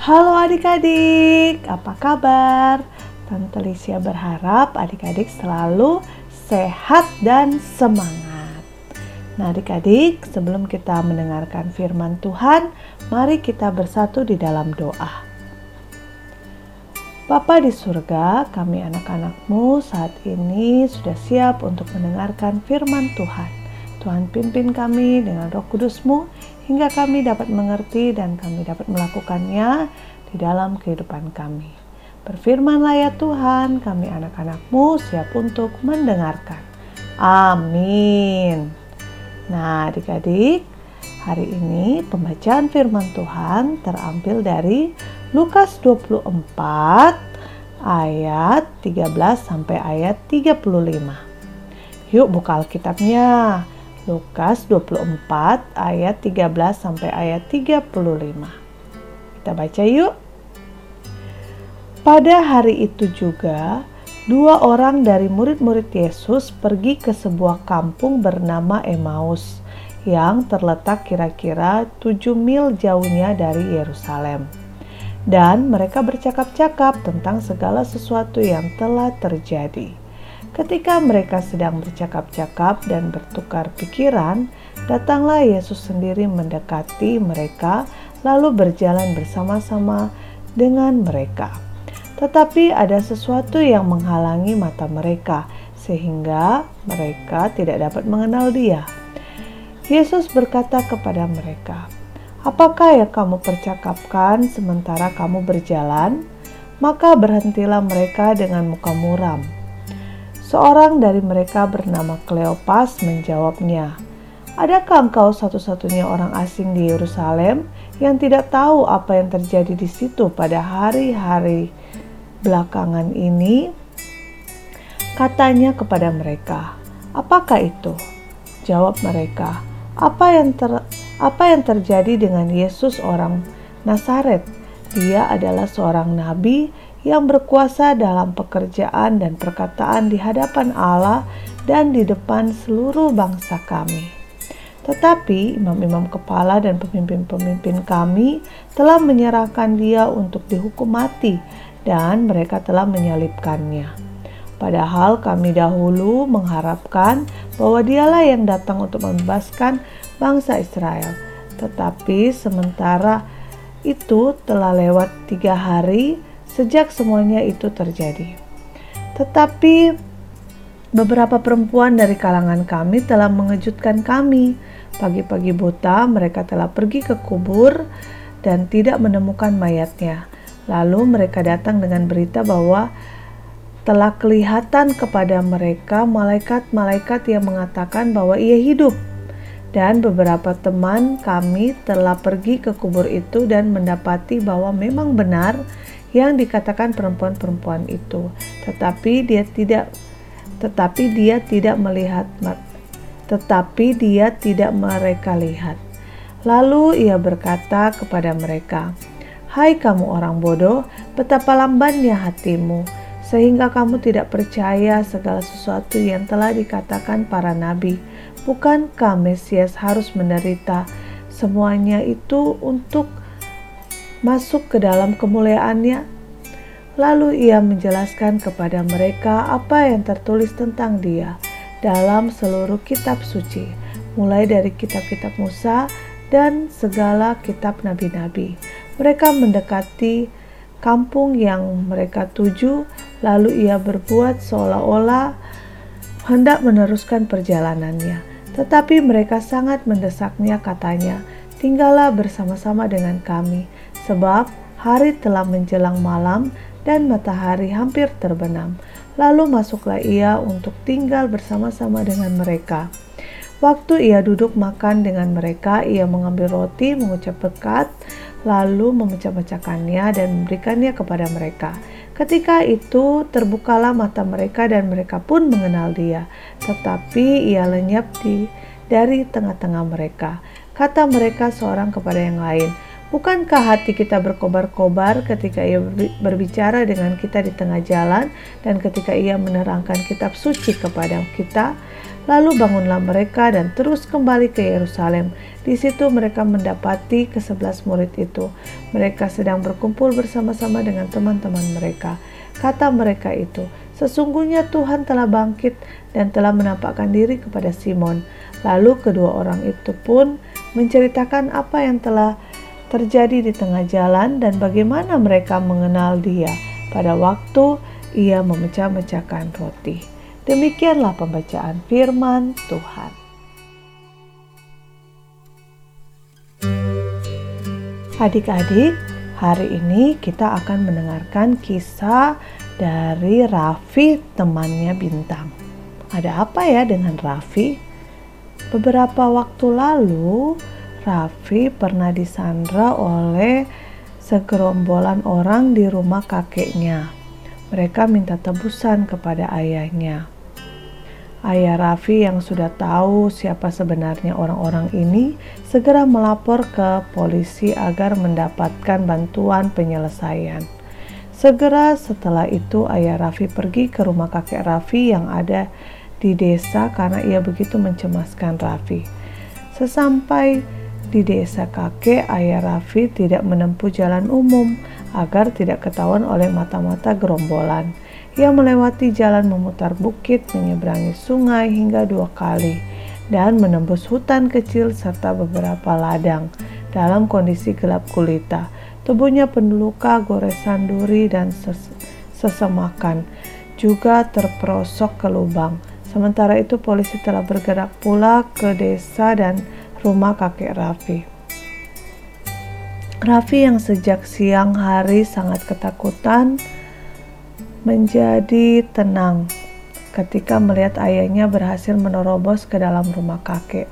Halo adik-adik, apa kabar? Tante Lisia berharap adik-adik selalu sehat dan semangat. Nah adik-adik, sebelum kita mendengarkan firman Tuhan, mari kita bersatu di dalam doa. Bapa di surga, kami anak-anakmu saat ini sudah siap untuk mendengarkan firman Tuhan. Tuhan pimpin kami dengan roh kudusmu hingga kami dapat mengerti dan kami dapat melakukannya di dalam kehidupan kami. Berfirmanlah ya Tuhan, kami anak-anakmu siap untuk mendengarkan. Amin. Nah adik-adik, hari ini pembacaan firman Tuhan terambil dari Lukas 24 ayat 13 sampai ayat 35. Yuk buka Alkitabnya. Lukas 24 ayat 13 sampai ayat 35. Kita baca yuk. Pada hari itu juga, dua orang dari murid-murid Yesus pergi ke sebuah kampung bernama Emmaus yang terletak kira-kira 7 mil jauhnya dari Yerusalem. Dan mereka bercakap-cakap tentang segala sesuatu yang telah terjadi. Ketika mereka sedang bercakap-cakap dan bertukar pikiran, datanglah Yesus sendiri mendekati mereka, lalu berjalan bersama-sama dengan mereka. Tetapi ada sesuatu yang menghalangi mata mereka, sehingga mereka tidak dapat mengenal Dia. Yesus berkata kepada mereka, "Apakah yang kamu percakapkan sementara kamu berjalan?" Maka berhentilah mereka dengan muka muram Seorang dari mereka bernama Kleopas menjawabnya, Adakah engkau satu-satunya orang asing di Yerusalem yang tidak tahu apa yang terjadi di situ pada hari-hari belakangan ini? Katanya kepada mereka, "Apakah itu?" Jawab mereka, "Apa yang ter apa yang terjadi dengan Yesus orang Nazaret? Dia adalah seorang nabi yang berkuasa dalam pekerjaan dan perkataan di hadapan Allah dan di depan seluruh bangsa kami. Tetapi imam-imam kepala dan pemimpin-pemimpin kami telah menyerahkan dia untuk dihukum mati dan mereka telah menyalibkannya. Padahal kami dahulu mengharapkan bahwa dialah yang datang untuk membebaskan bangsa Israel. Tetapi sementara itu telah lewat tiga hari, sejak semuanya itu terjadi. Tetapi beberapa perempuan dari kalangan kami telah mengejutkan kami. Pagi-pagi buta mereka telah pergi ke kubur dan tidak menemukan mayatnya. Lalu mereka datang dengan berita bahwa telah kelihatan kepada mereka malaikat-malaikat yang mengatakan bahwa ia hidup. Dan beberapa teman kami telah pergi ke kubur itu dan mendapati bahwa memang benar yang dikatakan perempuan-perempuan itu, tetapi dia tidak tetapi dia tidak melihat tetapi dia tidak mereka lihat. Lalu ia berkata kepada mereka, "Hai kamu orang bodoh, betapa lambannya hatimu sehingga kamu tidak percaya segala sesuatu yang telah dikatakan para nabi. Bukankah Mesias harus menderita semuanya itu untuk masuk ke dalam kemuliaannya. Lalu ia menjelaskan kepada mereka apa yang tertulis tentang dia dalam seluruh kitab suci, mulai dari kitab-kitab Musa dan segala kitab nabi-nabi. Mereka mendekati kampung yang mereka tuju, lalu ia berbuat seolah-olah hendak meneruskan perjalanannya. Tetapi mereka sangat mendesaknya katanya, tinggallah bersama-sama dengan kami sebab hari telah menjelang malam dan matahari hampir terbenam. Lalu masuklah ia untuk tinggal bersama-sama dengan mereka. Waktu ia duduk makan dengan mereka, ia mengambil roti, mengucap berkat, lalu memecah-mecahkannya dan memberikannya kepada mereka. Ketika itu terbukalah mata mereka dan mereka pun mengenal dia, tetapi ia lenyap di dari tengah-tengah mereka. Kata mereka seorang kepada yang lain, Bukankah hati kita berkobar-kobar ketika ia berbicara dengan kita di tengah jalan dan ketika ia menerangkan kitab suci kepada kita? Lalu bangunlah mereka dan terus kembali ke Yerusalem Di situ mereka mendapati kesebelas murid itu. Mereka sedang berkumpul bersama-sama dengan teman-teman mereka. Kata mereka itu, sesungguhnya Tuhan telah bangkit dan telah menampakkan diri kepada Simon. Lalu kedua orang itu pun menceritakan apa yang telah terjadi di tengah jalan dan bagaimana mereka mengenal dia pada waktu ia memecah-mecahkan roti. Demikianlah pembacaan firman Tuhan. Adik-adik, hari ini kita akan mendengarkan kisah dari Raffi temannya Bintang. Ada apa ya dengan Raffi? Beberapa waktu lalu, Raffi pernah disandra oleh segerombolan orang di rumah kakeknya. Mereka minta tebusan kepada ayahnya. Ayah Raffi yang sudah tahu siapa sebenarnya orang-orang ini segera melapor ke polisi agar mendapatkan bantuan penyelesaian. Segera setelah itu ayah Raffi pergi ke rumah kakek Raffi yang ada di desa karena ia begitu mencemaskan Raffi. Sesampai di desa kakek, ayah Raffi tidak menempuh jalan umum agar tidak ketahuan oleh mata-mata gerombolan. Ia melewati jalan memutar bukit, menyeberangi sungai hingga dua kali, dan menembus hutan kecil serta beberapa ladang dalam kondisi gelap gulita. Tubuhnya penuh luka, goresan duri, dan ses sesemakan, juga terperosok ke lubang. Sementara itu polisi telah bergerak pula ke desa dan rumah kakek Raffi. Raffi yang sejak siang hari sangat ketakutan, menjadi tenang ketika melihat ayahnya berhasil menerobos ke dalam rumah kakek.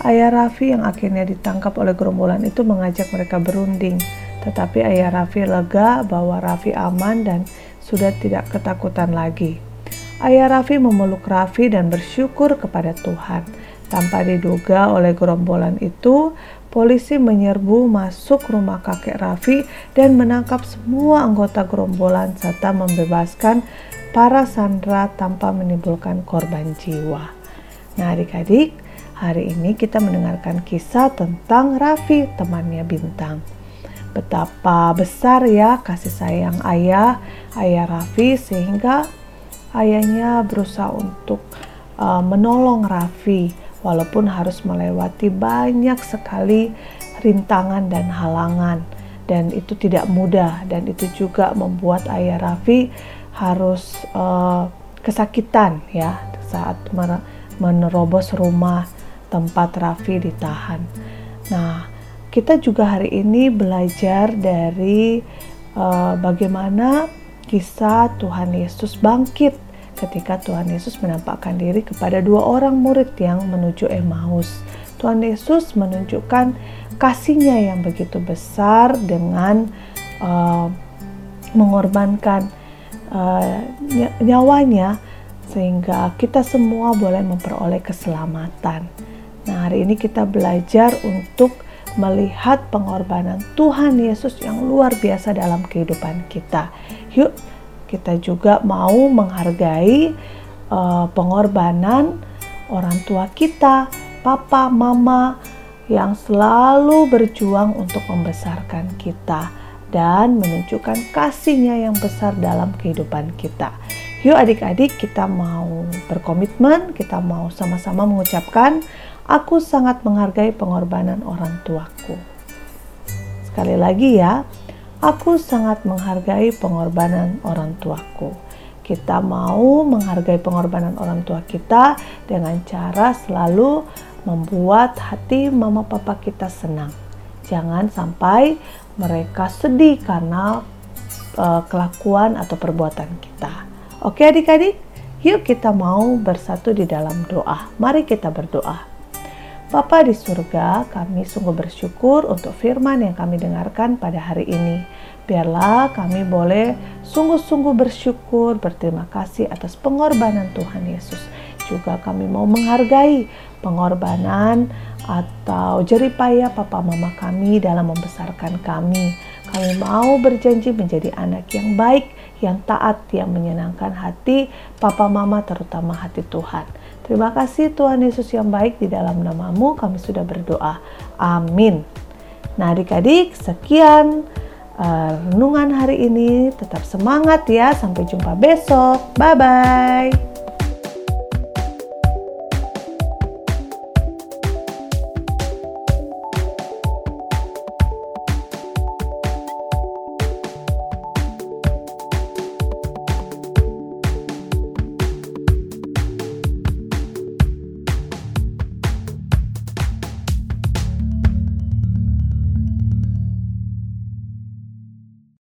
Ayah Raffi yang akhirnya ditangkap oleh gerombolan itu mengajak mereka berunding, tetapi ayah Raffi lega bahwa Raffi aman dan sudah tidak ketakutan lagi. Ayah Raffi memeluk Raffi dan bersyukur kepada Tuhan. Tanpa diduga oleh gerombolan itu, polisi menyerbu masuk rumah kakek Raffi dan menangkap semua anggota gerombolan serta membebaskan para sandera tanpa menimbulkan korban jiwa. Nah adik-adik, hari ini kita mendengarkan kisah tentang Raffi temannya Bintang. Betapa besar ya kasih sayang ayah, ayah Raffi sehingga ayahnya berusaha untuk uh, menolong Raffi walaupun harus melewati banyak sekali rintangan dan halangan dan itu tidak mudah dan itu juga membuat ayah Raffi harus uh, kesakitan ya saat menerobos rumah tempat Raffi ditahan. Nah, kita juga hari ini belajar dari uh, bagaimana kisah Tuhan Yesus bangkit ketika Tuhan Yesus menampakkan diri kepada dua orang murid yang menuju Emmaus. Tuhan Yesus menunjukkan kasihnya yang begitu besar dengan uh, mengorbankan uh, nyawanya sehingga kita semua boleh memperoleh keselamatan. Nah, hari ini kita belajar untuk melihat pengorbanan Tuhan Yesus yang luar biasa dalam kehidupan kita. Yuk, kita juga mau menghargai uh, pengorbanan orang tua kita, papa, mama yang selalu berjuang untuk membesarkan kita dan menunjukkan kasihnya yang besar dalam kehidupan kita. Yuk adik-adik kita mau berkomitmen, kita mau sama-sama mengucapkan, aku sangat menghargai pengorbanan orang tuaku. Sekali lagi ya, Aku sangat menghargai pengorbanan orang tuaku. Kita mau menghargai pengorbanan orang tua kita dengan cara selalu membuat hati mama papa kita senang. Jangan sampai mereka sedih karena uh, kelakuan atau perbuatan kita. Oke adik-adik, yuk kita mau bersatu di dalam doa. Mari kita berdoa. Bapa di surga, kami sungguh bersyukur untuk firman yang kami dengarkan pada hari ini. Biarlah kami boleh sungguh-sungguh bersyukur, berterima kasih atas pengorbanan Tuhan Yesus. Juga kami mau menghargai pengorbanan atau jeripaya papa mama kami dalam membesarkan kami. Kami mau berjanji menjadi anak yang baik, yang taat, yang menyenangkan hati papa mama terutama hati Tuhan. Terima kasih Tuhan Yesus yang baik di dalam namamu kami sudah berdoa. Amin. Nah adik-adik sekian uh, renungan hari ini. Tetap semangat ya. Sampai jumpa besok. Bye-bye.